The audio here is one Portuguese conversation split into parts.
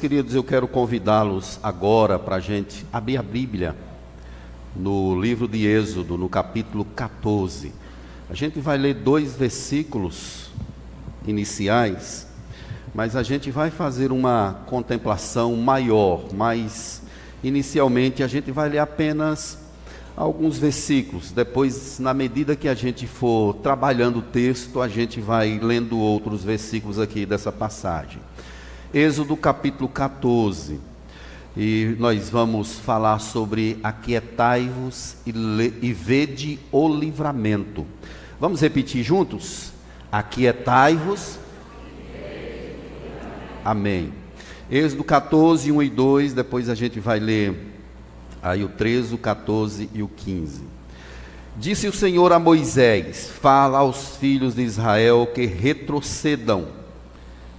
queridos, eu quero convidá-los agora para a gente abrir a Bíblia no livro de Êxodo, no capítulo 14. A gente vai ler dois versículos iniciais, mas a gente vai fazer uma contemplação maior, mas inicialmente a gente vai ler apenas alguns versículos. Depois, na medida que a gente for trabalhando o texto, a gente vai lendo outros versículos aqui dessa passagem. Êxodo capítulo 14. E nós vamos falar sobre aquietai-vos e, e vede o livramento. Vamos repetir juntos? Aquietai-vos. Amém. Êxodo 14, 1 e 2, depois a gente vai ler aí o 13, o 14 e o 15. Disse o Senhor a Moisés: Fala aos filhos de Israel que retrocedam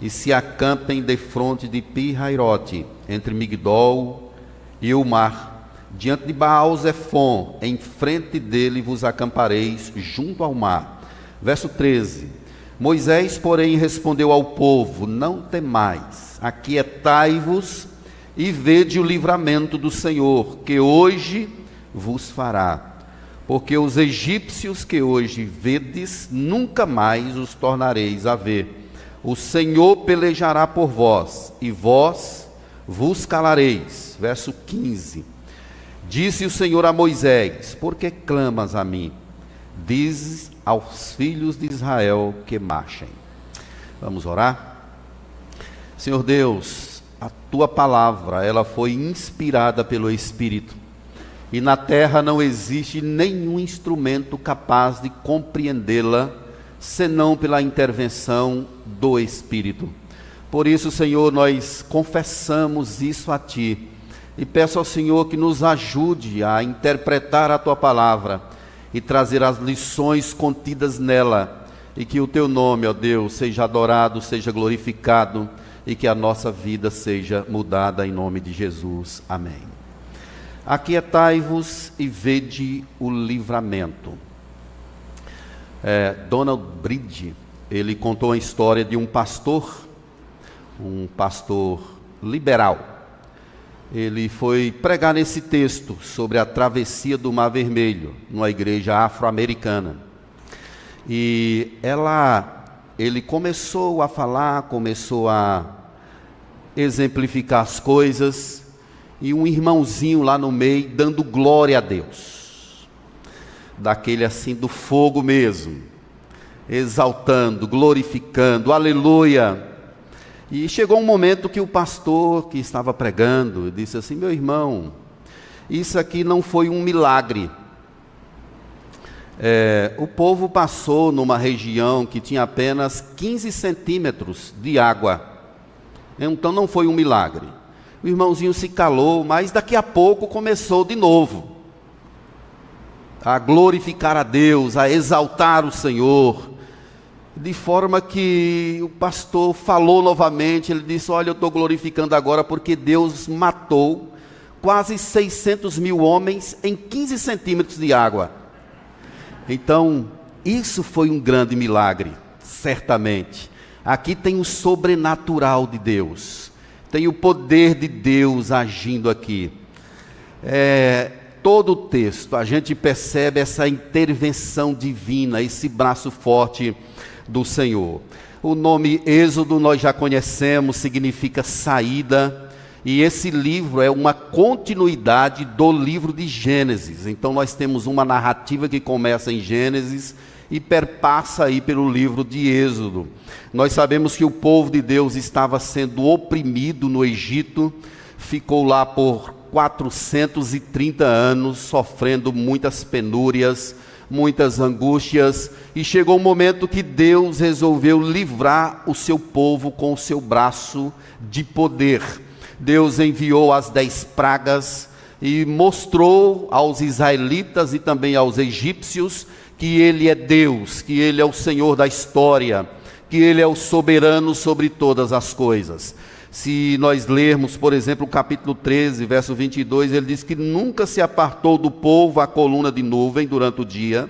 e se acampem defronte de Pirairote, entre Migdol e o mar diante de Baal Zephon, em frente dele vos acampareis junto ao mar. Verso 13. Moisés, porém, respondeu ao povo: Não temais, aquietai-vos e vede o livramento do Senhor, que hoje vos fará. Porque os egípcios que hoje vedes, nunca mais os tornareis a ver. O Senhor pelejará por vós, e vós vos calareis. Verso 15. Disse o Senhor a Moisés: Por que clamas a mim? Dizes aos filhos de Israel que marchem. Vamos orar? Senhor Deus, a tua palavra, ela foi inspirada pelo Espírito. E na terra não existe nenhum instrumento capaz de compreendê-la, senão pela intervenção do Espírito. Por isso, Senhor, nós confessamos isso a Ti e peço ao Senhor que nos ajude a interpretar a tua palavra e trazer as lições contidas nela, e que o teu nome, ó Deus, seja adorado, seja glorificado e que a nossa vida seja mudada em nome de Jesus. Amém. Aquietai-vos e vede o livramento. É, Donald Bridge, ele contou a história de um pastor, um pastor liberal, ele foi pregar nesse texto sobre a travessia do Mar Vermelho, numa igreja afro-americana. E ela, ele começou a falar, começou a exemplificar as coisas, e um irmãozinho lá no meio dando glória a Deus. Daquele assim do fogo mesmo, exaltando, glorificando, aleluia e chegou um momento que o pastor que estava pregando disse assim: Meu irmão, isso aqui não foi um milagre. É, o povo passou numa região que tinha apenas 15 centímetros de água. Então não foi um milagre. O irmãozinho se calou, mas daqui a pouco começou de novo a glorificar a Deus, a exaltar o Senhor de forma que o pastor falou novamente, ele disse: Olha, eu estou glorificando agora porque Deus matou quase 600 mil homens em 15 centímetros de água. Então, isso foi um grande milagre, certamente. Aqui tem o sobrenatural de Deus, tem o poder de Deus agindo aqui. É, todo o texto, a gente percebe essa intervenção divina, esse braço forte do Senhor. O nome Êxodo nós já conhecemos, significa saída, e esse livro é uma continuidade do livro de Gênesis. Então nós temos uma narrativa que começa em Gênesis e perpassa aí pelo livro de Êxodo. Nós sabemos que o povo de Deus estava sendo oprimido no Egito, ficou lá por 430 anos, sofrendo muitas penúrias, muitas angústias, e chegou o um momento que Deus resolveu livrar o seu povo com o seu braço de poder. Deus enviou as dez pragas e mostrou aos israelitas e também aos egípcios que Ele é Deus, que Ele é o Senhor da história, que Ele é o soberano sobre todas as coisas. Se nós lermos, por exemplo, o capítulo 13, verso 22, ele diz que nunca se apartou do povo a coluna de nuvem durante o dia,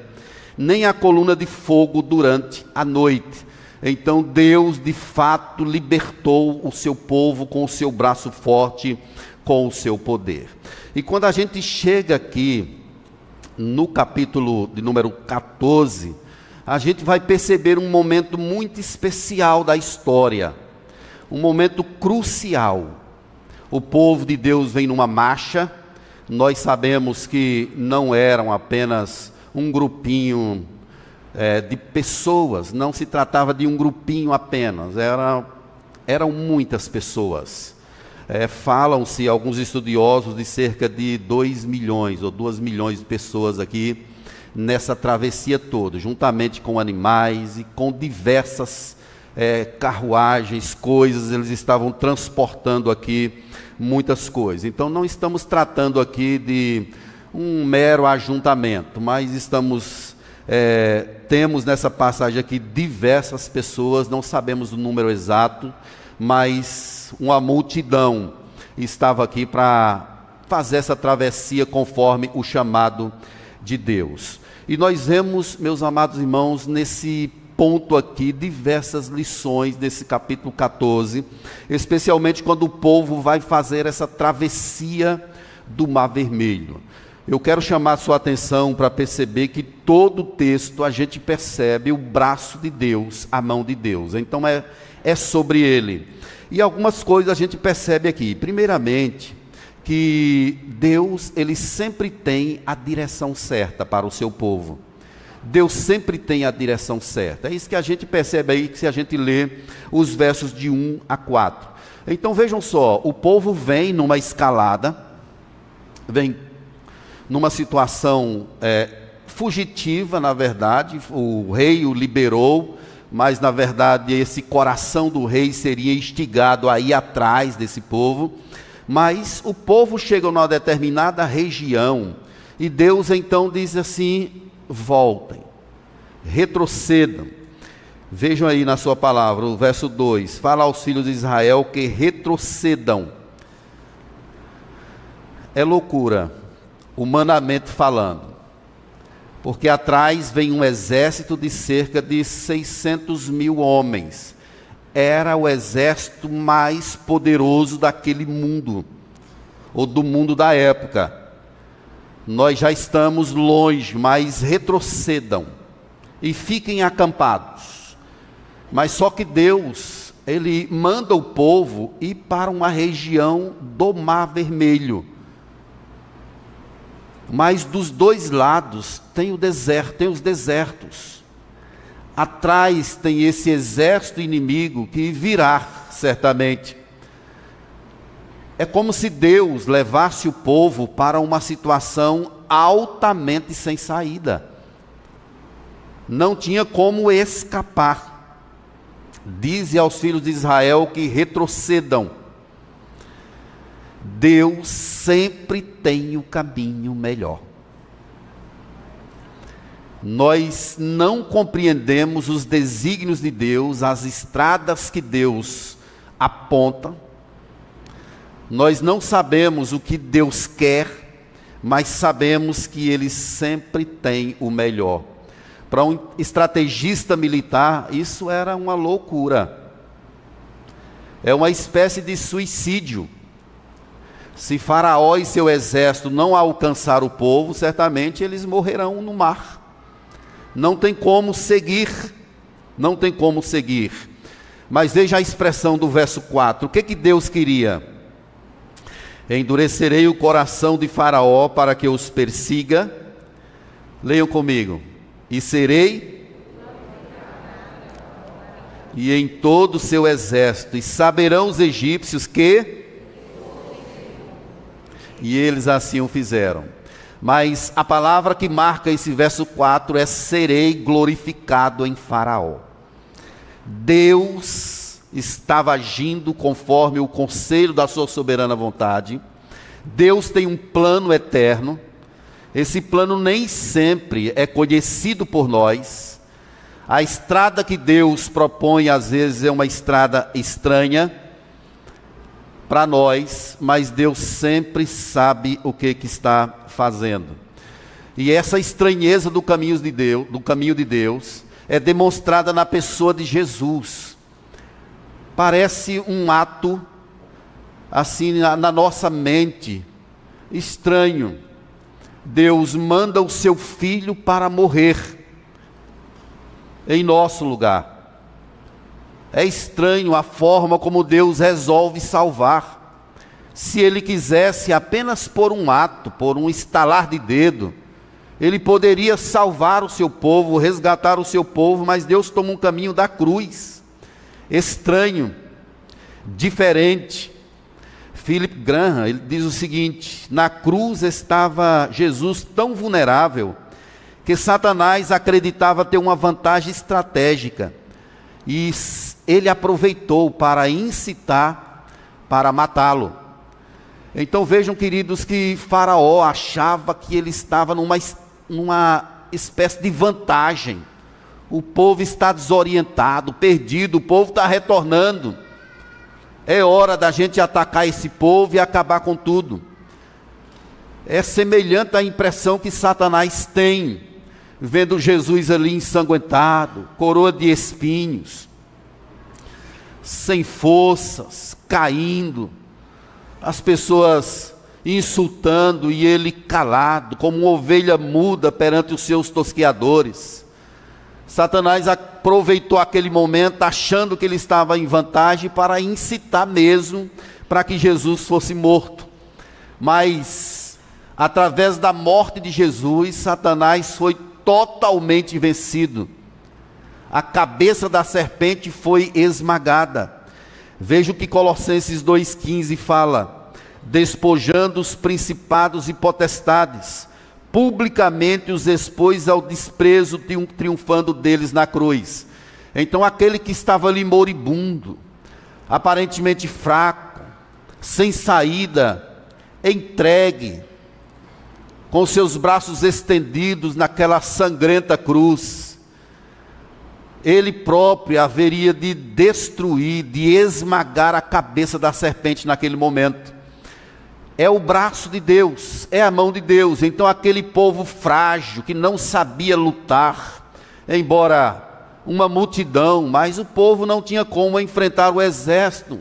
nem a coluna de fogo durante a noite. Então Deus de fato libertou o seu povo com o seu braço forte, com o seu poder. E quando a gente chega aqui no capítulo de número 14, a gente vai perceber um momento muito especial da história, um momento crucial. O povo de Deus vem numa marcha, nós sabemos que não eram apenas um grupinho é, de pessoas, não se tratava de um grupinho apenas, era, eram muitas pessoas. É, Falam-se alguns estudiosos de cerca de 2 milhões ou 2 milhões de pessoas aqui nessa travessia toda, juntamente com animais e com diversas é, carruagens, coisas, eles estavam transportando aqui muitas coisas. Então não estamos tratando aqui de um mero ajuntamento, mas estamos é, temos nessa passagem aqui diversas pessoas, não sabemos o número exato, mas uma multidão estava aqui para fazer essa travessia conforme o chamado de Deus. E nós vemos, meus amados irmãos, nesse ponto aqui diversas lições nesse capítulo 14, especialmente quando o povo vai fazer essa travessia do Mar Vermelho. Eu quero chamar a sua atenção para perceber que todo o texto a gente percebe o braço de Deus, a mão de Deus. Então é, é sobre ele. E algumas coisas a gente percebe aqui. Primeiramente, que Deus, ele sempre tem a direção certa para o seu povo. Deus sempre tem a direção certa. É isso que a gente percebe aí se a gente lê os versos de 1 a 4. Então vejam só, o povo vem numa escalada, vem numa situação é, fugitiva, na verdade, o rei o liberou, mas na verdade esse coração do rei seria instigado a ir atrás desse povo. Mas o povo chega numa determinada região e Deus então diz assim: voltem, retrocedam. Vejam aí na sua palavra, o verso 2: fala aos filhos de Israel que retrocedam. É loucura humanamente falando. Porque atrás vem um exército de cerca de 600 mil homens. Era o exército mais poderoso daquele mundo, ou do mundo da época. Nós já estamos longe, mas retrocedam e fiquem acampados. Mas só que Deus, Ele manda o povo ir para uma região do Mar Vermelho mas dos dois lados tem o deserto, tem os desertos. Atrás tem esse exército inimigo que virá certamente. É como se Deus levasse o povo para uma situação altamente sem saída. Não tinha como escapar. Dize aos filhos de Israel que retrocedam Deus sempre tem o caminho melhor. Nós não compreendemos os desígnios de Deus, as estradas que Deus aponta. Nós não sabemos o que Deus quer, mas sabemos que Ele sempre tem o melhor. Para um estrategista militar, isso era uma loucura. É uma espécie de suicídio se Faraó e seu exército não alcançar o povo, certamente eles morrerão no mar. Não tem como seguir, não tem como seguir. Mas veja a expressão do verso 4. O que, que Deus queria? Endurecerei o coração de Faraó para que os persiga. Leiam comigo. E serei e em todo o seu exército, e saberão os egípcios que e eles assim o fizeram. Mas a palavra que marca esse verso 4 é: serei glorificado em Faraó. Deus estava agindo conforme o conselho da sua soberana vontade. Deus tem um plano eterno. Esse plano nem sempre é conhecido por nós. A estrada que Deus propõe às vezes é uma estrada estranha para nós, mas Deus sempre sabe o que, que está fazendo. E essa estranheza do caminho de Deus, do caminho de Deus, é demonstrada na pessoa de Jesus. Parece um ato, assim, na, na nossa mente, estranho. Deus manda o seu filho para morrer em nosso lugar. É estranho a forma como Deus resolve salvar. Se ele quisesse apenas por um ato, por um estalar de dedo, ele poderia salvar o seu povo, resgatar o seu povo, mas Deus toma um caminho da cruz, estranho, diferente. Philip Graham, ele diz o seguinte: na cruz estava Jesus tão vulnerável que Satanás acreditava ter uma vantagem estratégica e ele aproveitou para incitar para matá-lo. Então vejam, queridos, que Faraó achava que ele estava numa numa espécie de vantagem. O povo está desorientado, perdido, o povo está retornando. É hora da gente atacar esse povo e acabar com tudo. É semelhante à impressão que Satanás tem, vendo Jesus ali ensanguentado, coroa de espinhos, sem forças, caindo, as pessoas insultando e ele calado, como uma ovelha muda perante os seus tosqueadores. Satanás aproveitou aquele momento, achando que ele estava em vantagem, para incitar mesmo para que Jesus fosse morto. Mas, através da morte de Jesus, Satanás foi totalmente vencido. A cabeça da serpente foi esmagada. Veja o que Colossenses 2,15 fala despojando os principados e potestades, publicamente os expôs ao desprezo, triunfando deles na cruz. Então, aquele que estava ali moribundo, aparentemente fraco, sem saída, entregue, com seus braços estendidos naquela sangrenta cruz, ele próprio haveria de destruir, de esmagar a cabeça da serpente naquele momento é o braço de Deus, é a mão de Deus. Então, aquele povo frágil que não sabia lutar, embora uma multidão, mas o povo não tinha como enfrentar o exército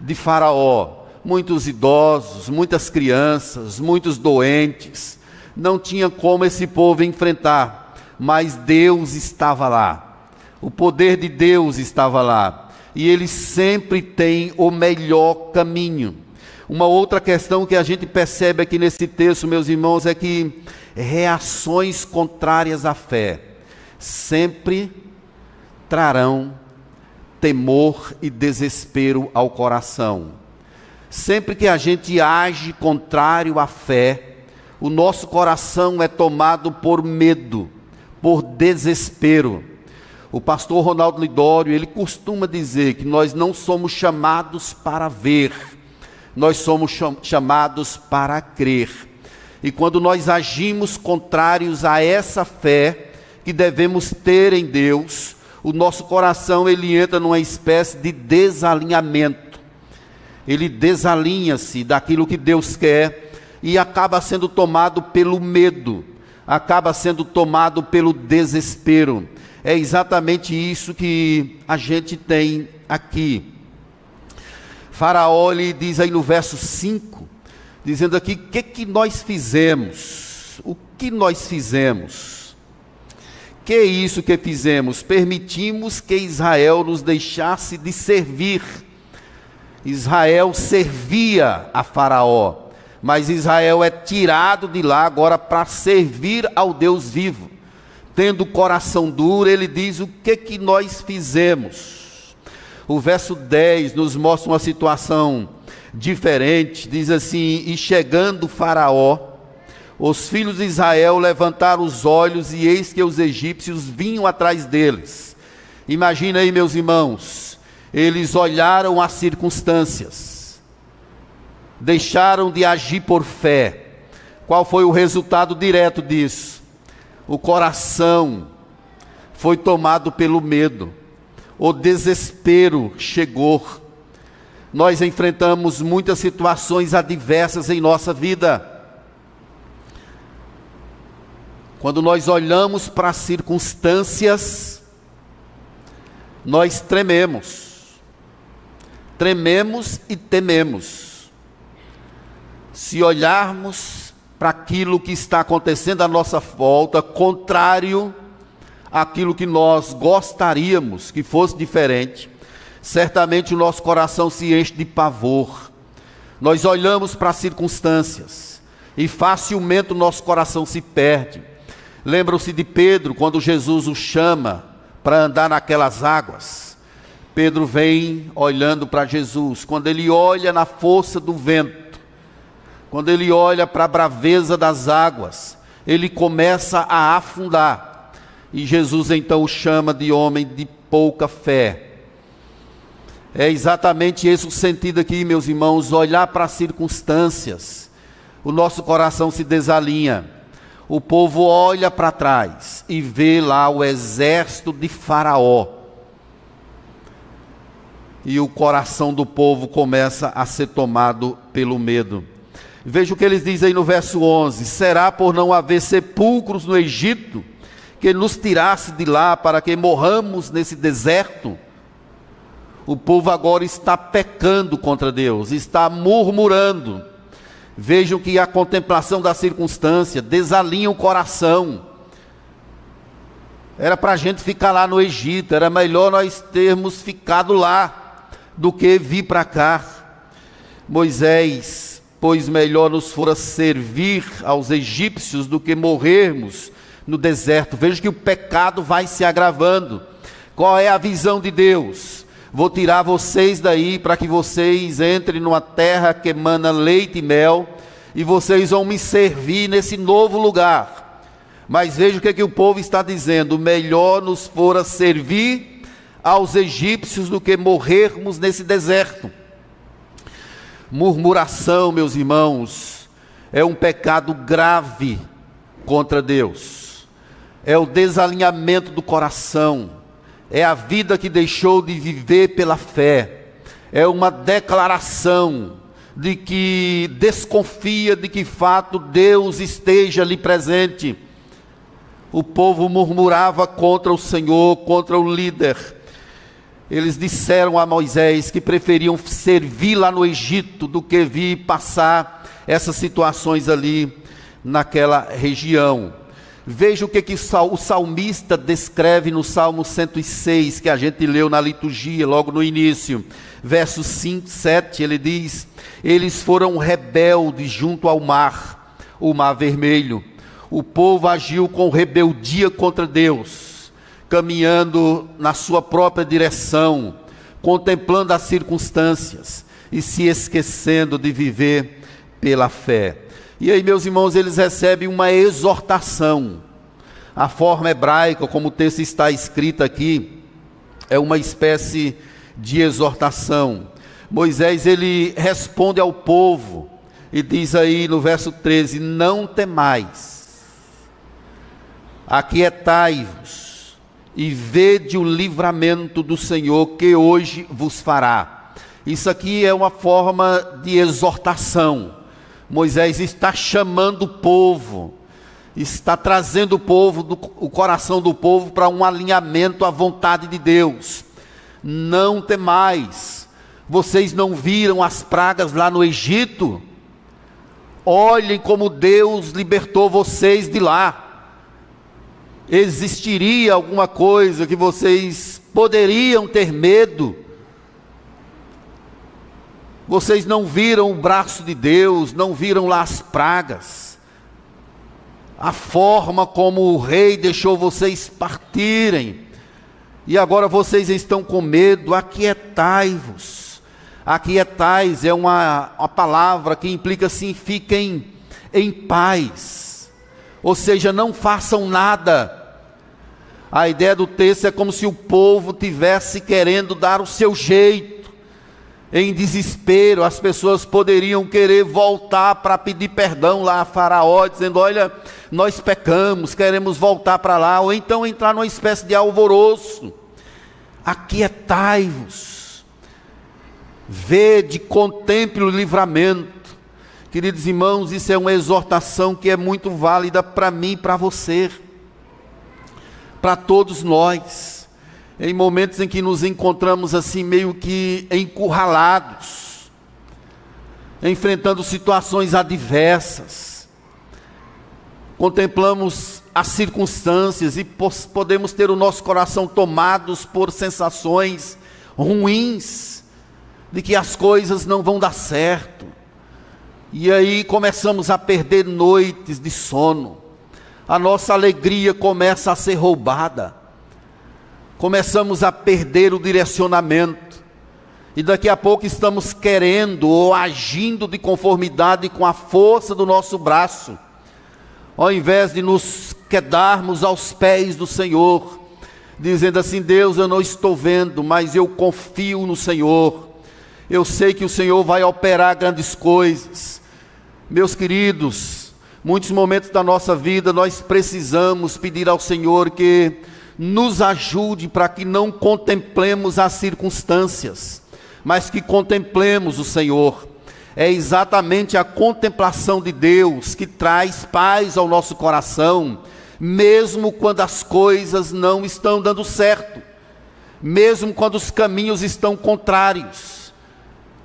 de Faraó. Muitos idosos, muitas crianças, muitos doentes, não tinha como esse povo enfrentar, mas Deus estava lá, o poder de Deus estava lá, e ele sempre tem o melhor caminho. Uma outra questão que a gente percebe aqui nesse texto, meus irmãos, é que reações contrárias à fé sempre trarão temor e desespero ao coração. Sempre que a gente age contrário à fé, o nosso coração é tomado por medo, por desespero. O pastor Ronaldo Lidório, ele costuma dizer que nós não somos chamados para ver, nós somos chamados para crer. E quando nós agimos contrários a essa fé que devemos ter em Deus, o nosso coração ele entra numa espécie de desalinhamento. Ele desalinha-se daquilo que Deus quer e acaba sendo tomado pelo medo, acaba sendo tomado pelo desespero. É exatamente isso que a gente tem aqui. Faraó lhe diz aí no verso 5, dizendo aqui: o que, que nós fizemos? O que nós fizemos? Que é isso que fizemos? Permitimos que Israel nos deixasse de servir. Israel servia a Faraó, mas Israel é tirado de lá agora para servir ao Deus vivo. Tendo o coração duro, ele diz: O que que nós fizemos? O verso 10 nos mostra uma situação diferente. Diz assim: E chegando Faraó, os filhos de Israel levantaram os olhos, e eis que os egípcios vinham atrás deles. Imagina aí, meus irmãos, eles olharam as circunstâncias, deixaram de agir por fé. Qual foi o resultado direto disso? O coração foi tomado pelo medo o desespero chegou. Nós enfrentamos muitas situações adversas em nossa vida. Quando nós olhamos para as circunstâncias, nós trememos. Trememos e tememos. Se olharmos para aquilo que está acontecendo à nossa volta, contrário àquilo que nós gostaríamos que fosse diferente, certamente o nosso coração se enche de pavor. Nós olhamos para as circunstâncias e facilmente o nosso coração se perde. Lembram-se de Pedro quando Jesus o chama para andar naquelas águas. Pedro vem olhando para Jesus. Quando ele olha na força do vento, quando ele olha para a braveza das águas, ele começa a afundar. E Jesus então o chama de homem de pouca fé. É exatamente esse o sentido aqui, meus irmãos, olhar para as circunstâncias. O nosso coração se desalinha o povo olha para trás e vê lá o exército de Faraó. E o coração do povo começa a ser tomado pelo medo. Veja o que eles dizem no verso 11: Será por não haver sepulcros no Egito que nos tirasse de lá para que morramos nesse deserto? O povo agora está pecando contra Deus, está murmurando Vejam que a contemplação da circunstância desalinha o coração. Era para a gente ficar lá no Egito, era melhor nós termos ficado lá do que vir para cá. Moisés, pois melhor nos fora servir aos egípcios do que morrermos no deserto. Veja que o pecado vai se agravando. Qual é a visão de Deus? Vou tirar vocês daí para que vocês entrem numa terra que emana leite e mel, e vocês vão me servir nesse novo lugar. Mas veja o que, é que o povo está dizendo: melhor nos fora servir aos egípcios do que morrermos nesse deserto. Murmuração, meus irmãos, é um pecado grave contra Deus, é o desalinhamento do coração é a vida que deixou de viver pela fé, é uma declaração de que desconfia de que fato Deus esteja ali presente. O povo murmurava contra o Senhor, contra o líder. Eles disseram a Moisés que preferiam servir lá no Egito do que vir passar essas situações ali naquela região. Veja o que, que o salmista descreve no Salmo 106, que a gente leu na liturgia, logo no início. Versos 5, 7, ele diz: Eles foram rebeldes junto ao mar, o mar vermelho. O povo agiu com rebeldia contra Deus, caminhando na sua própria direção, contemplando as circunstâncias e se esquecendo de viver pela fé. E aí, meus irmãos, eles recebem uma exortação. A forma hebraica, como o texto está escrito aqui, é uma espécie de exortação. Moisés ele responde ao povo e diz aí no verso 13: Não temais, aquietai-vos e vede o livramento do Senhor que hoje vos fará. Isso aqui é uma forma de exortação. Moisés está chamando o povo, está trazendo o povo, do, o coração do povo para um alinhamento à vontade de Deus. Não temais, vocês não viram as pragas lá no Egito? Olhem como Deus libertou vocês de lá. Existiria alguma coisa que vocês poderiam ter medo? Vocês não viram o braço de Deus, não viram lá as pragas, a forma como o rei deixou vocês partirem, e agora vocês estão com medo, aquietai-vos. Aquietais é uma, uma palavra que implica assim: fiquem em paz, ou seja, não façam nada. A ideia do texto é como se o povo tivesse querendo dar o seu jeito em desespero, as pessoas poderiam querer voltar para pedir perdão lá a Faraó, dizendo: Olha, nós pecamos, queremos voltar para lá, ou então entrar numa espécie de alvoroço. Aquietai-vos, vede, contemple o livramento. Queridos irmãos, isso é uma exortação que é muito válida para mim e para você, para todos nós. Em momentos em que nos encontramos assim meio que encurralados, enfrentando situações adversas, contemplamos as circunstâncias e podemos ter o nosso coração tomados por sensações ruins, de que as coisas não vão dar certo, e aí começamos a perder noites de sono, a nossa alegria começa a ser roubada, começamos a perder o direcionamento, e daqui a pouco estamos querendo ou agindo de conformidade com a força do nosso braço, ao invés de nos quedarmos aos pés do Senhor, dizendo assim: Deus, eu não estou vendo, mas eu confio no Senhor, eu sei que o Senhor vai operar grandes coisas. Meus queridos, muitos momentos da nossa vida nós precisamos pedir ao Senhor que nos ajude para que não contemplemos as circunstâncias, mas que contemplemos o Senhor. É exatamente a contemplação de Deus que traz paz ao nosso coração, mesmo quando as coisas não estão dando certo, mesmo quando os caminhos estão contrários,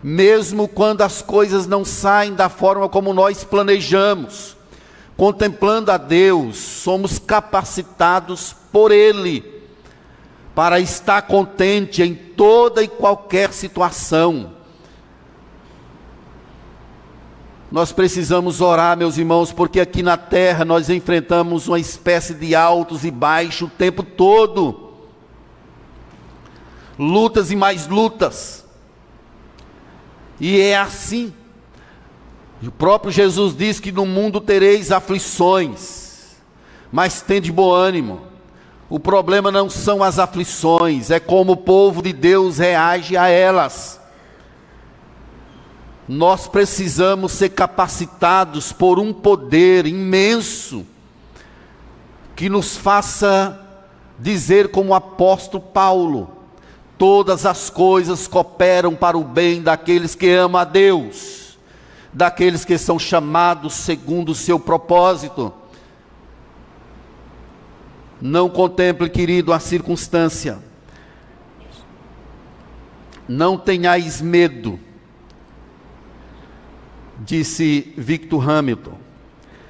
mesmo quando as coisas não saem da forma como nós planejamos. Contemplando a Deus, somos capacitados por Ele para estar contente em toda e qualquer situação. Nós precisamos orar, meus irmãos, porque aqui na terra nós enfrentamos uma espécie de altos e baixos o tempo todo. Lutas e mais lutas. E é assim. O próprio Jesus diz que no mundo tereis aflições, mas tende bom ânimo. O problema não são as aflições, é como o povo de Deus reage a elas. Nós precisamos ser capacitados por um poder imenso que nos faça dizer como o apóstolo Paulo: todas as coisas cooperam para o bem daqueles que amam a Deus daqueles que são chamados segundo o seu propósito. Não contemple, querido, a circunstância. Não tenhais medo, disse Victor Hamilton.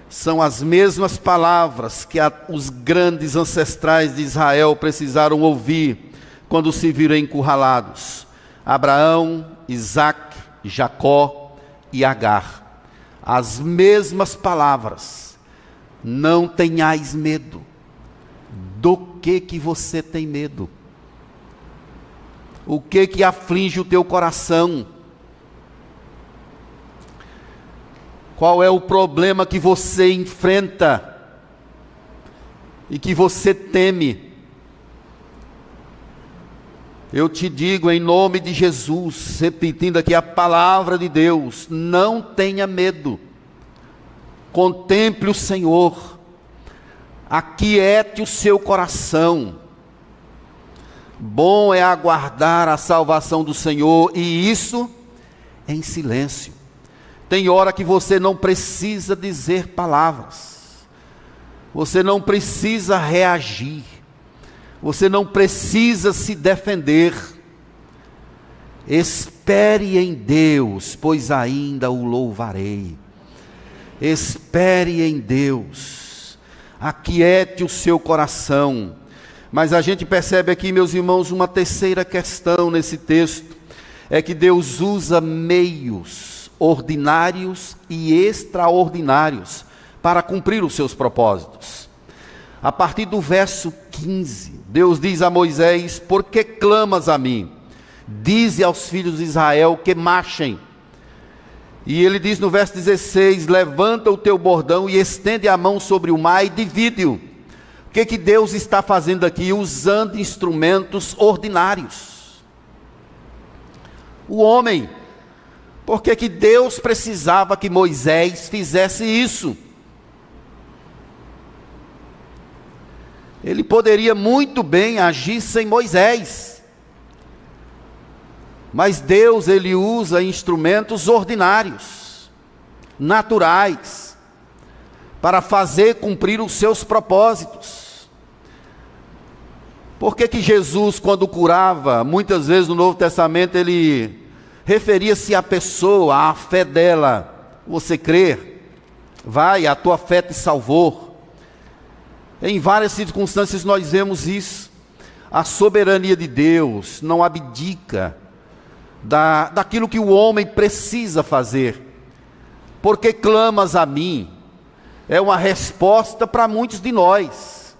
São as mesmas palavras que os grandes ancestrais de Israel precisaram ouvir quando se viram encurralados. Abraão, Isaac, Jacó, e Agar. As mesmas palavras. Não tenhais medo. Do que que você tem medo? O que que aflige o teu coração? Qual é o problema que você enfrenta e que você teme? Eu te digo em nome de Jesus, repetindo aqui a palavra de Deus: não tenha medo, contemple o Senhor, aquiete o seu coração. Bom é aguardar a salvação do Senhor, e isso em silêncio. Tem hora que você não precisa dizer palavras, você não precisa reagir você não precisa se defender. Espere em Deus, pois ainda o louvarei. Espere em Deus. Aquiete o seu coração. Mas a gente percebe aqui, meus irmãos, uma terceira questão nesse texto: é que Deus usa meios ordinários e extraordinários para cumprir os seus propósitos. A partir do verso 15, Deus diz a Moisés: Por que clamas a mim? Dize aos filhos de Israel que marchem. E ele diz no verso 16: Levanta o teu bordão e estende a mão sobre o mar e divide-o. O que, que Deus está fazendo aqui? Usando instrumentos ordinários. O homem, por que, que Deus precisava que Moisés fizesse isso? Ele poderia muito bem agir sem Moisés. Mas Deus, ele usa instrumentos ordinários, naturais, para fazer cumprir os seus propósitos. Por que, que Jesus, quando curava, muitas vezes no Novo Testamento, ele referia-se à pessoa, à fé dela? Você crê? Vai, a tua fé te salvou. Em várias circunstâncias nós vemos isso. A soberania de Deus não abdica da, daquilo que o homem precisa fazer. Porque clamas a mim, é uma resposta para muitos de nós.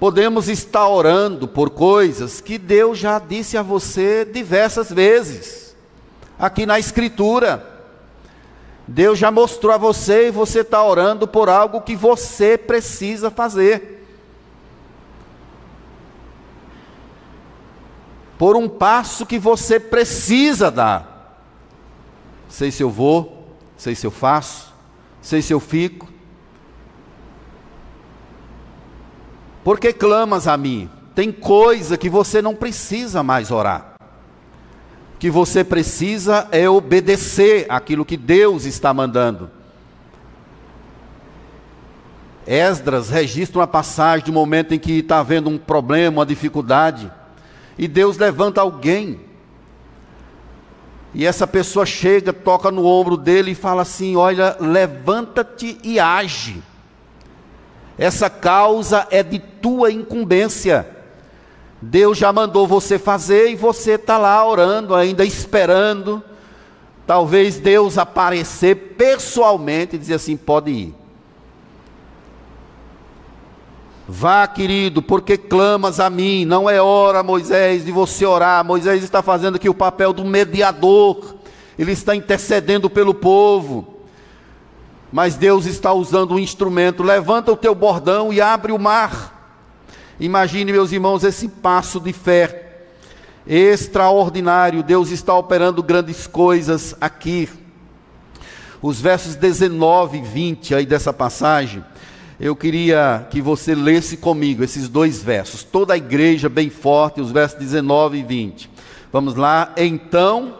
Podemos estar orando por coisas que Deus já disse a você diversas vezes, aqui na Escritura. Deus já mostrou a você e você está orando por algo que você precisa fazer. Por um passo que você precisa dar. Sei se eu vou, sei se eu faço, sei se eu fico. Por que clamas a mim? Tem coisa que você não precisa mais orar. Que você precisa é obedecer aquilo que Deus está mandando. Esdras registra uma passagem de um momento em que está havendo um problema, uma dificuldade, e Deus levanta alguém e essa pessoa chega, toca no ombro dele e fala assim: Olha, levanta-te e age. Essa causa é de tua incumbência. Deus já mandou você fazer e você está lá orando, ainda esperando. Talvez Deus aparecer pessoalmente e dizer assim: pode ir. Vá, querido, porque clamas a mim. Não é hora, Moisés, de você orar. Moisés está fazendo aqui o papel do mediador. Ele está intercedendo pelo povo. Mas Deus está usando um instrumento. Levanta o teu bordão e abre o mar. Imagine, meus irmãos, esse passo de fé extraordinário. Deus está operando grandes coisas aqui. Os versos 19 e 20 aí dessa passagem eu queria que você lesse comigo esses dois versos, toda a igreja bem forte, os versos 19 e 20. Vamos lá, então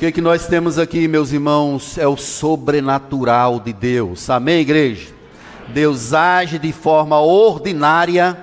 que, que nós temos aqui, meus irmãos, é o sobrenatural de Deus. Amém, igreja? Deus age de forma ordinária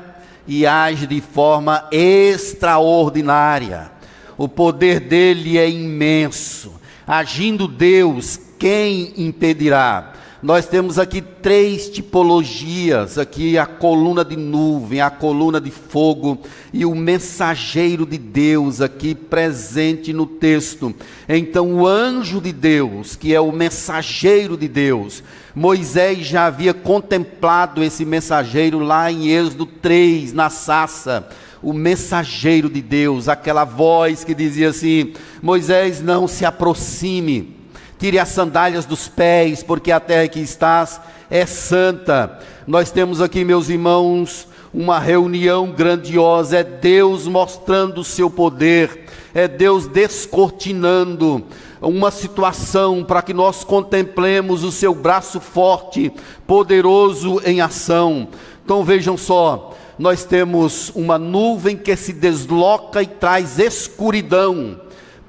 e age de forma extraordinária. O poder dele é imenso. Agindo Deus, quem impedirá? Nós temos aqui três tipologias, aqui a coluna de nuvem, a coluna de fogo e o mensageiro de Deus aqui presente no texto. Então o anjo de Deus, que é o mensageiro de Deus, Moisés já havia contemplado esse mensageiro lá em Êxodo 3, na sassa o mensageiro de Deus, aquela voz que dizia assim: Moisés, não se aproxime, tire as sandálias dos pés, porque a terra que estás é santa. Nós temos aqui, meus irmãos, uma reunião grandiosa, é Deus mostrando o seu poder, é Deus descortinando uma situação para que nós contemplemos o seu braço forte, poderoso em ação. Então vejam só, nós temos uma nuvem que se desloca e traz escuridão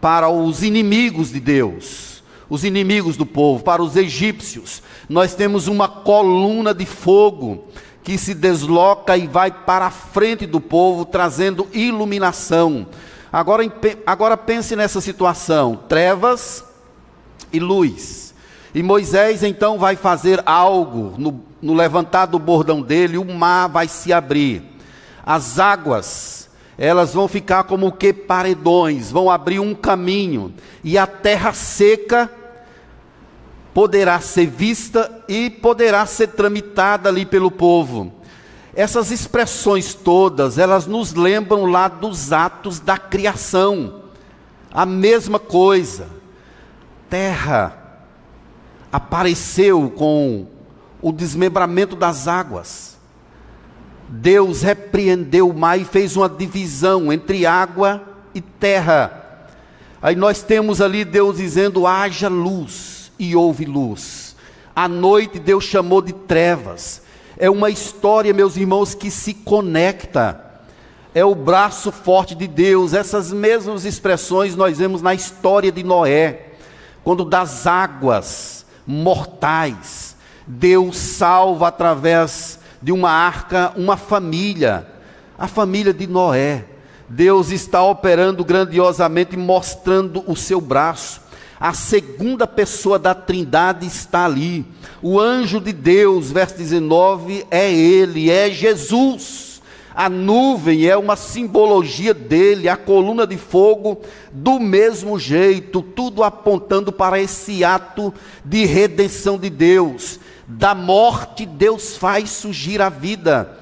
para os inimigos de Deus os inimigos do povo, para os egípcios. Nós temos uma coluna de fogo que se desloca e vai para a frente do povo, trazendo iluminação. Agora, agora pense nessa situação: trevas e luz. E Moisés então vai fazer algo no, no levantar do bordão dele, o mar vai se abrir, as águas elas vão ficar como que paredões, vão abrir um caminho, e a terra seca poderá ser vista e poderá ser tramitada ali pelo povo. Essas expressões todas, elas nos lembram lá dos atos da criação. A mesma coisa. Terra, apareceu com o desmembramento das águas. Deus repreendeu o mar e fez uma divisão entre água e terra. Aí nós temos ali Deus dizendo: haja luz, e houve luz. À noite Deus chamou de trevas. É uma história, meus irmãos, que se conecta. É o braço forte de Deus. Essas mesmas expressões nós vemos na história de Noé, quando das águas mortais, Deus salva através de uma arca uma família, a família de Noé. Deus está operando grandiosamente, mostrando o seu braço. A segunda pessoa da Trindade está ali. O anjo de Deus, verso 19, é ele, é Jesus. A nuvem é uma simbologia dele, a coluna de fogo, do mesmo jeito, tudo apontando para esse ato de redenção de Deus. Da morte, Deus faz surgir a vida.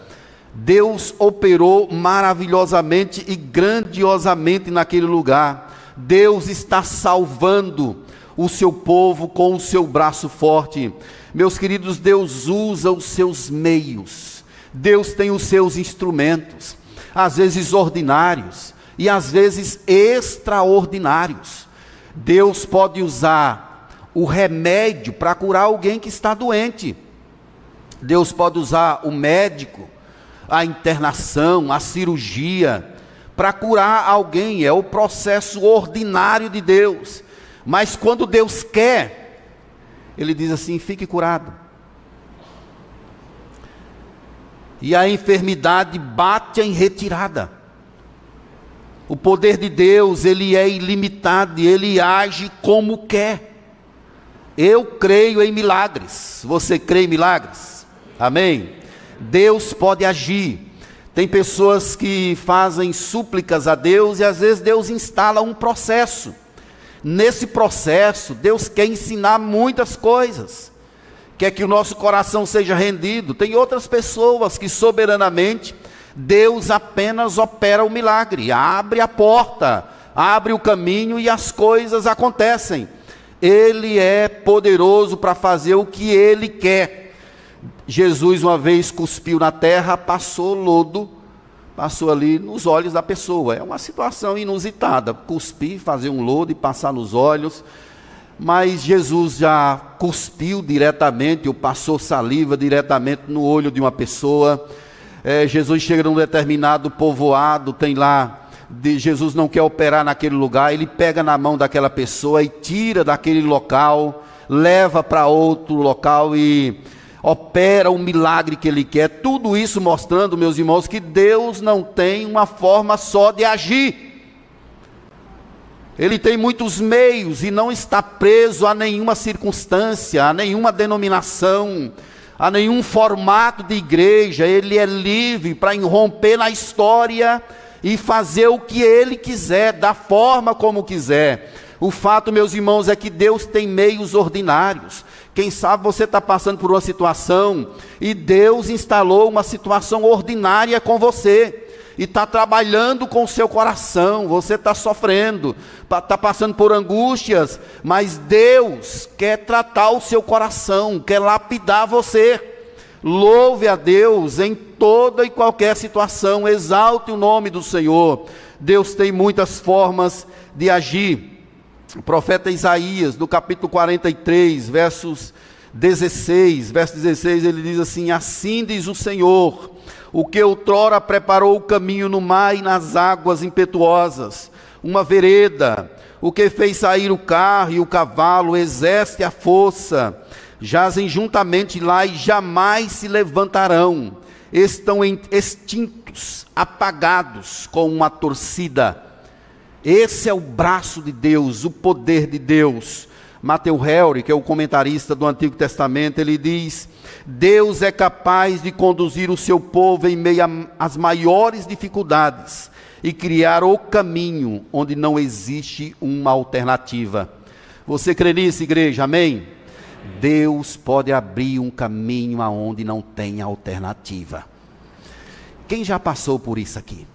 Deus operou maravilhosamente e grandiosamente naquele lugar. Deus está salvando o seu povo com o seu braço forte. Meus queridos, Deus usa os seus meios, Deus tem os seus instrumentos, às vezes ordinários e às vezes extraordinários. Deus pode usar o remédio para curar alguém que está doente. Deus pode usar o médico, a internação, a cirurgia, para curar alguém, é o processo ordinário de Deus. Mas quando Deus quer, Ele diz assim: fique curado. E a enfermidade bate em retirada. O poder de Deus, ele é ilimitado ele age como quer. Eu creio em milagres. Você crê em milagres? Amém? Deus pode agir. Tem pessoas que fazem súplicas a Deus e às vezes Deus instala um processo. Nesse processo, Deus quer ensinar muitas coisas. Quer que o nosso coração seja rendido. Tem outras pessoas que soberanamente Deus apenas opera o milagre, abre a porta, abre o caminho e as coisas acontecem. Ele é poderoso para fazer o que ele quer. Jesus uma vez cuspiu na terra, passou lodo, passou ali nos olhos da pessoa. É uma situação inusitada, cuspir, fazer um lodo e passar nos olhos. Mas Jesus já cuspiu diretamente, ou passou saliva diretamente no olho de uma pessoa. É, Jesus chega num determinado povoado, tem lá de Jesus não quer operar naquele lugar, ele pega na mão daquela pessoa e tira daquele local, leva para outro local e opera o milagre que Ele quer. Tudo isso mostrando, meus irmãos, que Deus não tem uma forma só de agir. Ele tem muitos meios e não está preso a nenhuma circunstância, a nenhuma denominação, a nenhum formato de igreja. Ele é livre para irromper na história e fazer o que ele quiser, da forma como quiser. O fato, meus irmãos, é que Deus tem meios ordinários. Quem sabe você está passando por uma situação e Deus instalou uma situação ordinária com você e está trabalhando com o seu coração, você está sofrendo, está passando por angústias, mas Deus quer tratar o seu coração, quer lapidar você. Louve a Deus em toda e qualquer situação, exalte o nome do Senhor. Deus tem muitas formas de agir. O profeta Isaías, no capítulo 43, versos 16, verso 16, ele diz assim: Assim diz o Senhor, o que outrora preparou o caminho no mar e nas águas impetuosas, uma vereda, o que fez sair o carro e o cavalo, exerce a força, jazem juntamente lá e jamais se levantarão, estão extintos, apagados com uma torcida esse é o braço de Deus, o poder de Deus. Matthew Henry, que é o comentarista do Antigo Testamento, ele diz: Deus é capaz de conduzir o seu povo em meio às maiores dificuldades e criar o caminho onde não existe uma alternativa. Você crê nisso, igreja? Amém? Deus pode abrir um caminho aonde não tem alternativa. Quem já passou por isso aqui?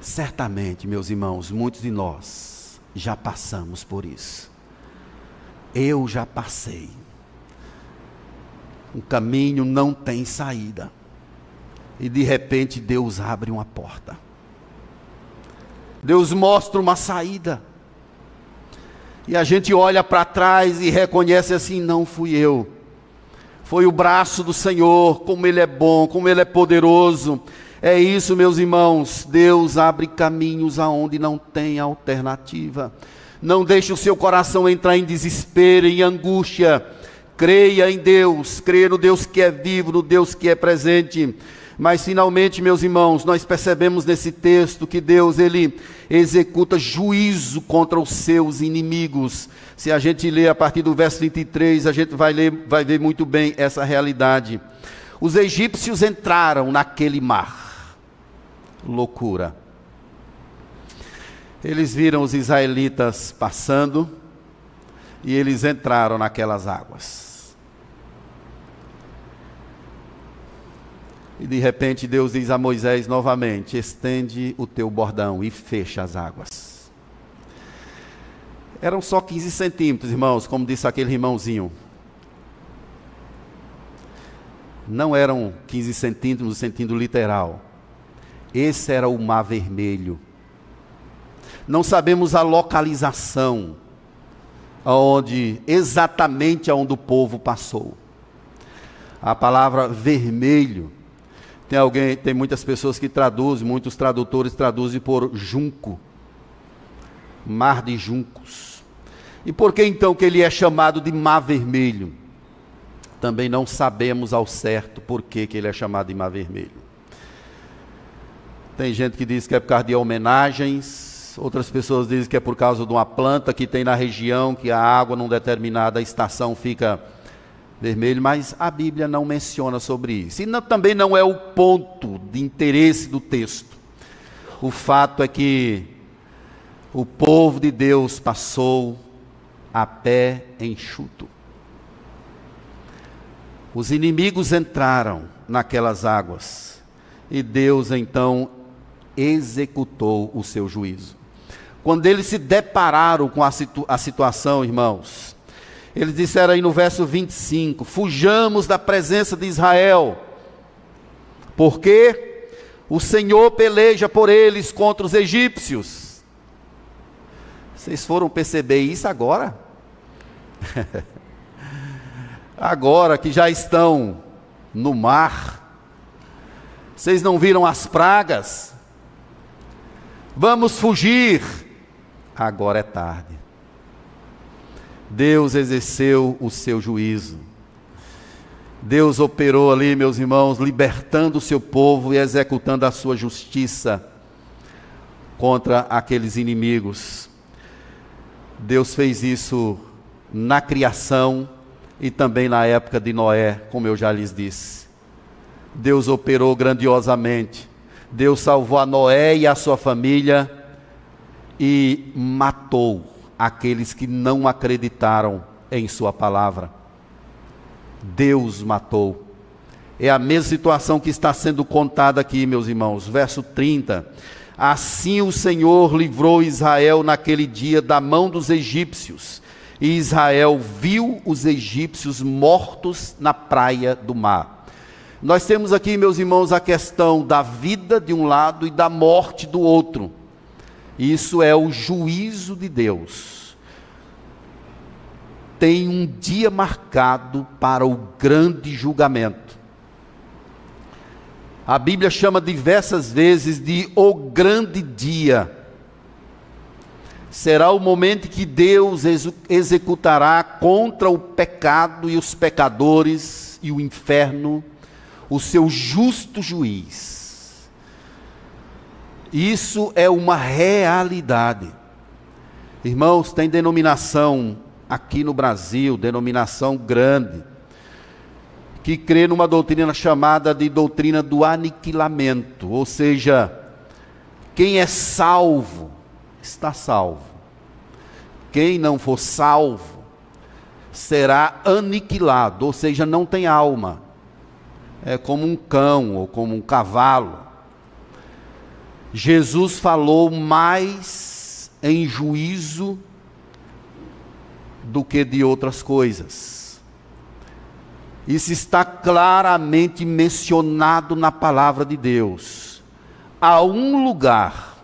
Certamente, meus irmãos, muitos de nós já passamos por isso. Eu já passei. O caminho não tem saída. E de repente Deus abre uma porta. Deus mostra uma saída. E a gente olha para trás e reconhece assim: não fui eu. Foi o braço do Senhor, como Ele é bom, como Ele é poderoso. É isso, meus irmãos. Deus abre caminhos aonde não tem alternativa. Não deixe o seu coração entrar em desespero, em angústia. Creia em Deus, creia no Deus que é vivo, no Deus que é presente. Mas finalmente, meus irmãos, nós percebemos nesse texto que Deus ele executa juízo contra os seus inimigos. Se a gente ler a partir do verso 23, a gente vai ler, vai ver muito bem essa realidade. Os egípcios entraram naquele mar. Loucura. Eles viram os israelitas passando e eles entraram naquelas águas. E de repente Deus diz a Moisés novamente: estende o teu bordão e fecha as águas. Eram só 15 centímetros, irmãos, como disse aquele irmãozinho. Não eram 15 centímetros no sentido literal. Esse era o mar vermelho. Não sabemos a localização aonde exatamente aonde o povo passou. A palavra vermelho tem alguém, tem muitas pessoas que traduzem, muitos tradutores traduzem por junco, mar de juncos. E por que então que ele é chamado de mar vermelho? Também não sabemos ao certo por que, que ele é chamado de mar vermelho. Tem gente que diz que é por causa de homenagens, outras pessoas dizem que é por causa de uma planta que tem na região, que a água numa determinada estação fica vermelho, mas a Bíblia não menciona sobre isso. E não, também não é o ponto de interesse do texto. O fato é que o povo de Deus passou a pé enxuto. Os inimigos entraram naquelas águas e Deus então executou o seu juízo. Quando eles se depararam com a, situ a situação, irmãos, eles disseram aí no verso 25: Fujamos da presença de Israel, porque o Senhor peleja por eles contra os egípcios. Vocês foram perceber isso agora? agora que já estão no mar, vocês não viram as pragas? Vamos fugir. Agora é tarde. Deus exerceu o seu juízo. Deus operou ali, meus irmãos, libertando o seu povo e executando a sua justiça contra aqueles inimigos. Deus fez isso na criação e também na época de Noé, como eu já lhes disse. Deus operou grandiosamente. Deus salvou a Noé e a sua família e matou aqueles que não acreditaram em Sua palavra. Deus matou. É a mesma situação que está sendo contada aqui, meus irmãos. Verso 30. Assim o Senhor livrou Israel naquele dia da mão dos egípcios, e Israel viu os egípcios mortos na praia do mar. Nós temos aqui, meus irmãos, a questão da vida de um lado e da morte do outro. Isso é o juízo de Deus. Tem um dia marcado para o grande julgamento. A Bíblia chama diversas vezes de o grande dia. Será o momento que Deus executará contra o pecado e os pecadores e o inferno o seu justo juiz. Isso é uma realidade. Irmãos, tem denominação aqui no Brasil, denominação grande, que crê numa doutrina chamada de doutrina do aniquilamento, ou seja, quem é salvo está salvo. Quem não for salvo será aniquilado, ou seja, não tem alma. É como um cão ou como um cavalo Jesus falou mais em juízo do que de outras coisas. Isso está claramente mencionado na palavra de Deus. Há um lugar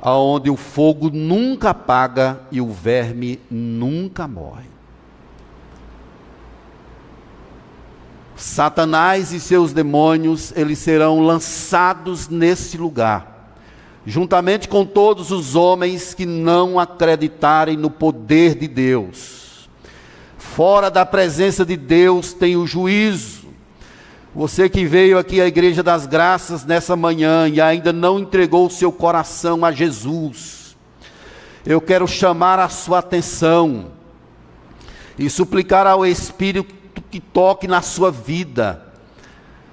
aonde o fogo nunca apaga e o verme nunca morre. Satanás e seus demônios, eles serão lançados nesse lugar, juntamente com todos os homens que não acreditarem no poder de Deus. Fora da presença de Deus tem o juízo. Você que veio aqui à Igreja das Graças nessa manhã e ainda não entregou o seu coração a Jesus, eu quero chamar a sua atenção e suplicar ao Espírito que toque na sua vida.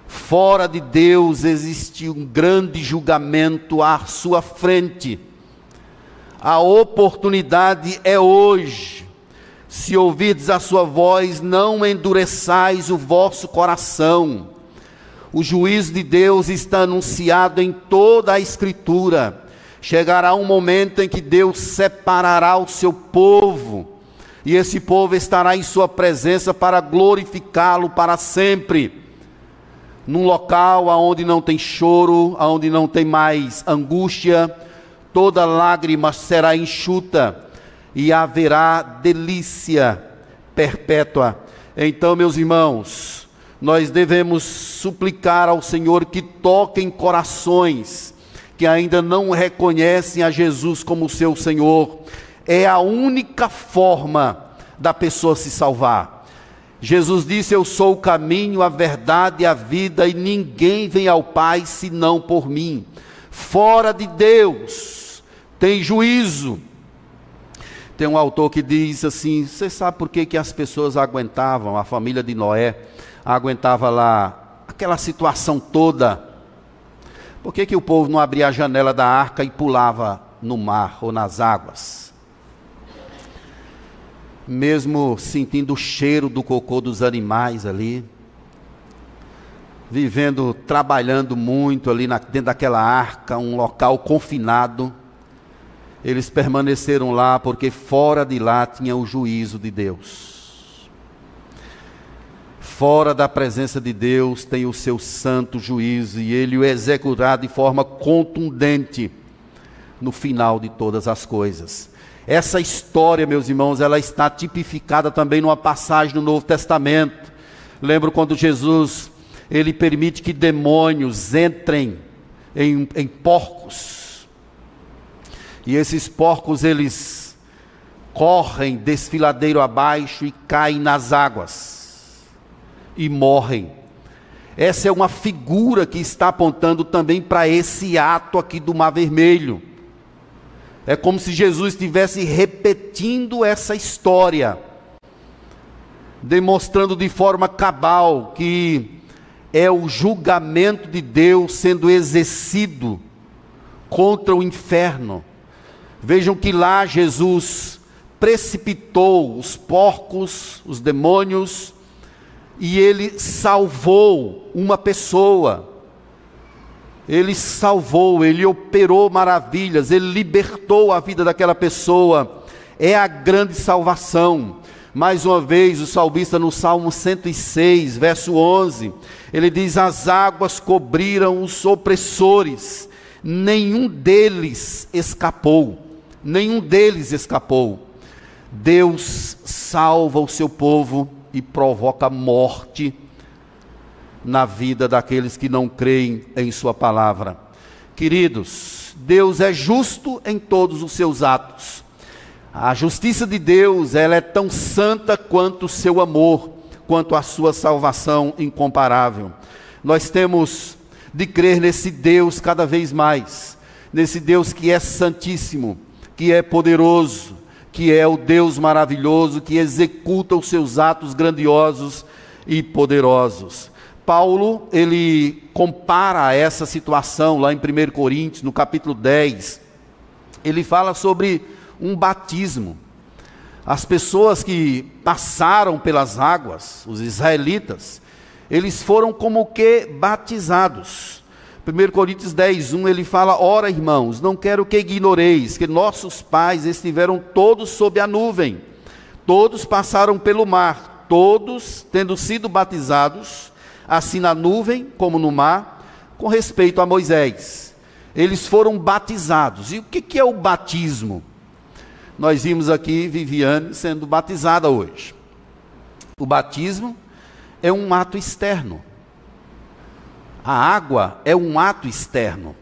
Fora de Deus existe um grande julgamento à sua frente. A oportunidade é hoje. Se ouvirdes a sua voz, não endureçais o vosso coração. O juízo de Deus está anunciado em toda a Escritura. Chegará um momento em que Deus separará o seu povo, e esse povo estará em Sua presença para glorificá-lo para sempre. Num local onde não tem choro, onde não tem mais angústia, toda lágrima será enxuta e haverá delícia perpétua. Então, meus irmãos, nós devemos suplicar ao Senhor que toque em corações que ainda não reconhecem a Jesus como seu Senhor. É a única forma da pessoa se salvar. Jesus disse: Eu sou o caminho, a verdade e a vida, e ninguém vem ao Pai senão por mim. Fora de Deus tem juízo. Tem um autor que diz assim: Você sabe por que, que as pessoas aguentavam, a família de Noé aguentava lá aquela situação toda? Por que, que o povo não abria a janela da arca e pulava no mar ou nas águas? Mesmo sentindo o cheiro do cocô dos animais ali, vivendo, trabalhando muito ali na, dentro daquela arca, um local confinado, eles permaneceram lá porque fora de lá tinha o juízo de Deus. Fora da presença de Deus tem o seu santo juízo e ele o executará de forma contundente no final de todas as coisas. Essa história, meus irmãos, ela está tipificada também numa passagem do Novo Testamento. Lembro quando Jesus ele permite que demônios entrem em, em porcos e esses porcos eles correm desfiladeiro abaixo e caem nas águas e morrem. Essa é uma figura que está apontando também para esse ato aqui do Mar Vermelho. É como se Jesus estivesse repetindo essa história, demonstrando de forma cabal que é o julgamento de Deus sendo exercido contra o inferno. Vejam que lá Jesus precipitou os porcos, os demônios, e ele salvou uma pessoa. Ele salvou, ele operou maravilhas, ele libertou a vida daquela pessoa. É a grande salvação. Mais uma vez, o salmista no Salmo 106, verso 11, ele diz: As águas cobriram os opressores, nenhum deles escapou nenhum deles escapou. Deus salva o seu povo e provoca morte na vida daqueles que não creem em Sua palavra. Queridos, Deus é justo em todos os seus atos. A justiça de Deus, ela é tão santa quanto o seu amor, quanto a sua salvação incomparável. Nós temos de crer nesse Deus cada vez mais, nesse Deus que é santíssimo, que é poderoso, que é o Deus maravilhoso, que executa os seus atos grandiosos e poderosos. Paulo, ele compara essa situação lá em 1 Coríntios, no capítulo 10. Ele fala sobre um batismo. As pessoas que passaram pelas águas, os israelitas, eles foram como que batizados. 1 Coríntios 10, 1, ele fala: Ora, irmãos, não quero que ignoreis que nossos pais estiveram todos sob a nuvem, todos passaram pelo mar, todos tendo sido batizados, assim na nuvem como no mar, com respeito a Moisés. Eles foram batizados. E o que é o batismo? Nós vimos aqui Viviane sendo batizada hoje. O batismo é um ato externo. A água é um ato externo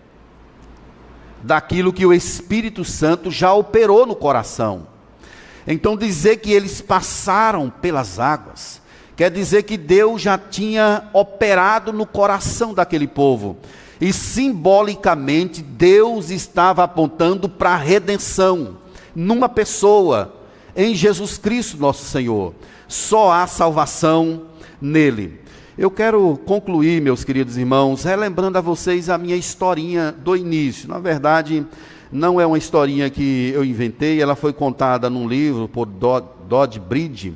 daquilo que o Espírito Santo já operou no coração. Então, dizer que eles passaram pelas águas, quer dizer que Deus já tinha operado no coração daquele povo. E simbolicamente, Deus estava apontando para a redenção, numa pessoa, em Jesus Cristo, nosso Senhor. Só há salvação nele. Eu quero concluir, meus queridos irmãos, relembrando a vocês a minha historinha do início. Na verdade, não é uma historinha que eu inventei, ela foi contada num livro por Dodd Bridge.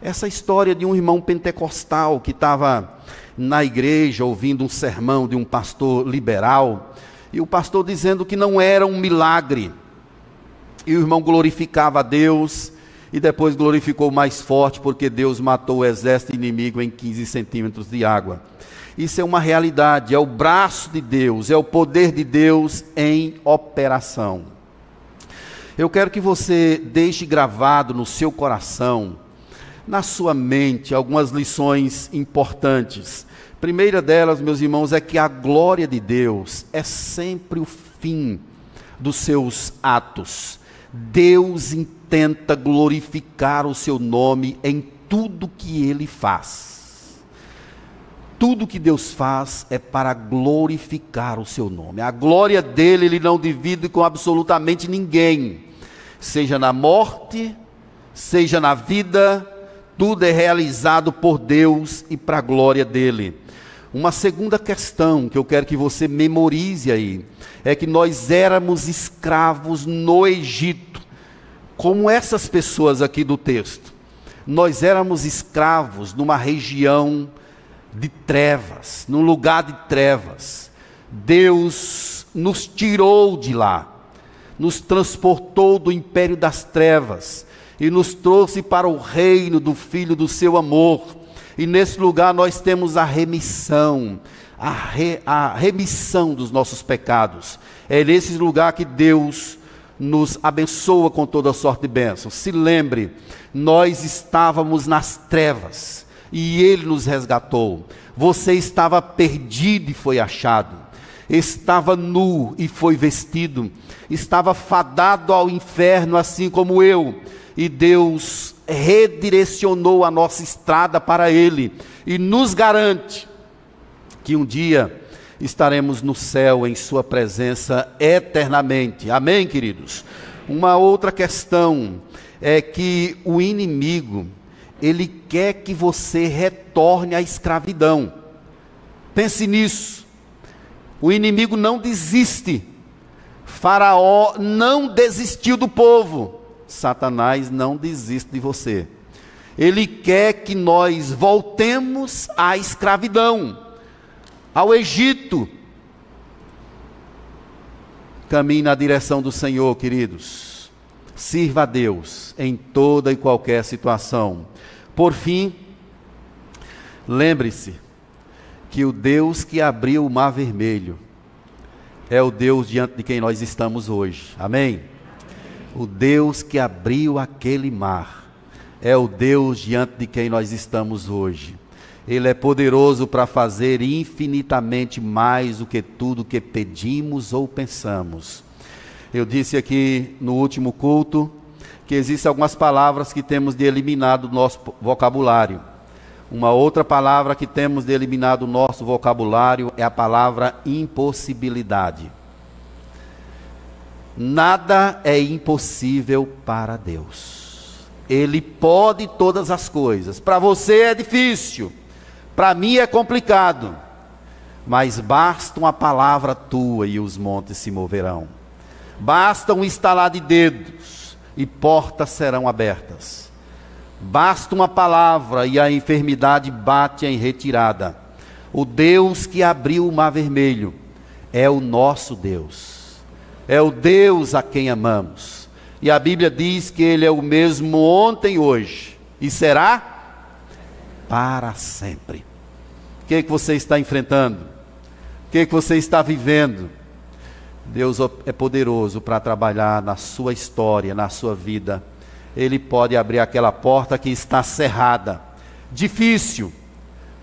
Essa história de um irmão pentecostal que estava na igreja ouvindo um sermão de um pastor liberal, e o pastor dizendo que não era um milagre. E o irmão glorificava a Deus, e depois glorificou mais forte, porque Deus matou o exército inimigo em 15 centímetros de água. Isso é uma realidade, é o braço de Deus, é o poder de Deus em operação. Eu quero que você deixe gravado no seu coração, na sua mente, algumas lições importantes. Primeira delas, meus irmãos, é que a glória de Deus é sempre o fim dos seus atos. Deus intenta glorificar o seu nome em tudo que ele faz. Tudo que Deus faz é para glorificar o seu nome. A glória dele ele não divide com absolutamente ninguém. Seja na morte, seja na vida, tudo é realizado por Deus e para a glória dele. Uma segunda questão que eu quero que você memorize aí é que nós éramos escravos no Egito, como essas pessoas aqui do texto. Nós éramos escravos numa região de trevas, num lugar de trevas. Deus nos tirou de lá, nos transportou do império das trevas e nos trouxe para o reino do Filho do seu amor. E nesse lugar nós temos a remissão, a, re, a remissão dos nossos pecados. É nesse lugar que Deus nos abençoa com toda sorte de bênçãos. Se lembre, nós estávamos nas trevas e Ele nos resgatou. Você estava perdido e foi achado. Estava nu e foi vestido. Estava fadado ao inferno, assim como eu. E Deus redirecionou a nossa estrada para Ele e nos garante que um dia estaremos no céu em Sua presença eternamente. Amém, queridos? Uma outra questão é que o inimigo, ele quer que você retorne à escravidão. Pense nisso. O inimigo não desiste. Faraó não desistiu do povo. Satanás não desiste de você. Ele quer que nós voltemos à escravidão, ao Egito. Caminhe na direção do Senhor, queridos. Sirva a Deus em toda e qualquer situação. Por fim, lembre-se que o Deus que abriu o mar vermelho é o Deus diante de quem nós estamos hoje. Amém? O Deus que abriu aquele mar é o Deus diante de quem nós estamos hoje. Ele é poderoso para fazer infinitamente mais do que tudo que pedimos ou pensamos. Eu disse aqui no último culto que existem algumas palavras que temos de eliminar do nosso vocabulário. Uma outra palavra que temos de eliminar do nosso vocabulário é a palavra impossibilidade. Nada é impossível para Deus. Ele pode todas as coisas. Para você é difícil, para mim é complicado. Mas basta uma palavra tua e os montes se moverão. Basta um estalar de dedos e portas serão abertas. Basta uma palavra e a enfermidade bate em retirada. O Deus que abriu o mar vermelho é o nosso Deus, é o Deus a quem amamos. E a Bíblia diz que Ele é o mesmo ontem hoje, e será para sempre. O que, é que você está enfrentando? O que, é que você está vivendo? Deus é poderoso para trabalhar na sua história, na sua vida. Ele pode abrir aquela porta que está cerrada. Difícil,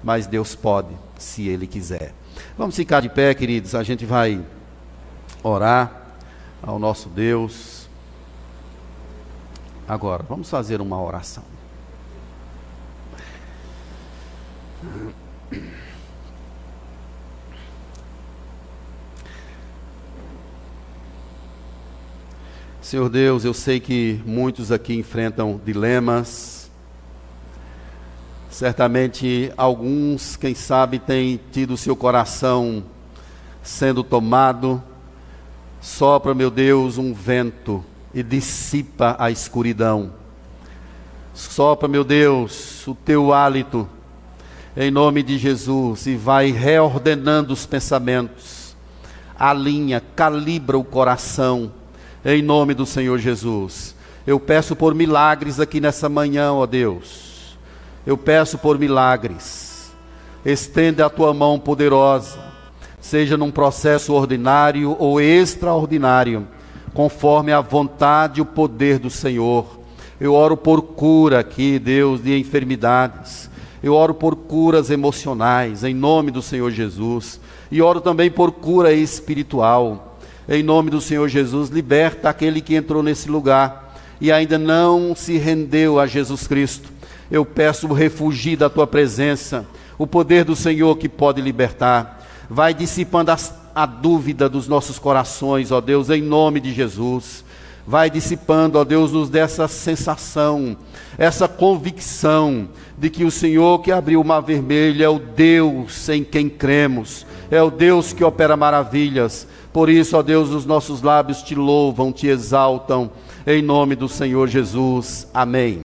mas Deus pode, se Ele quiser. Vamos ficar de pé, queridos. A gente vai orar ao nosso Deus. Agora, vamos fazer uma oração. Senhor Deus, eu sei que muitos aqui enfrentam dilemas. Certamente alguns, quem sabe, têm tido seu coração sendo tomado. Sopra, meu Deus, um vento e dissipa a escuridão. Sopra, meu Deus, o teu hálito em nome de Jesus e vai reordenando os pensamentos. Alinha, calibra o coração em nome do Senhor Jesus. Eu peço por milagres aqui nessa manhã, ó Deus. Eu peço por milagres. Estenda a tua mão poderosa, seja num processo ordinário ou extraordinário, conforme a vontade e o poder do Senhor. Eu oro por cura aqui, Deus, de enfermidades. Eu oro por curas emocionais, em nome do Senhor Jesus. E oro também por cura espiritual em nome do Senhor Jesus, liberta aquele que entrou nesse lugar e ainda não se rendeu a Jesus Cristo. Eu peço o refúgio da tua presença, o poder do Senhor que pode libertar. Vai dissipando as, a dúvida dos nossos corações, ó Deus, em nome de Jesus. Vai dissipando, ó Deus, nos dessa sensação, essa convicção de que o Senhor que abriu o mar vermelho é o Deus em quem cremos, é o Deus que opera maravilhas por isso, ó Deus, os nossos lábios te louvam, te exaltam, em nome do Senhor Jesus. Amém.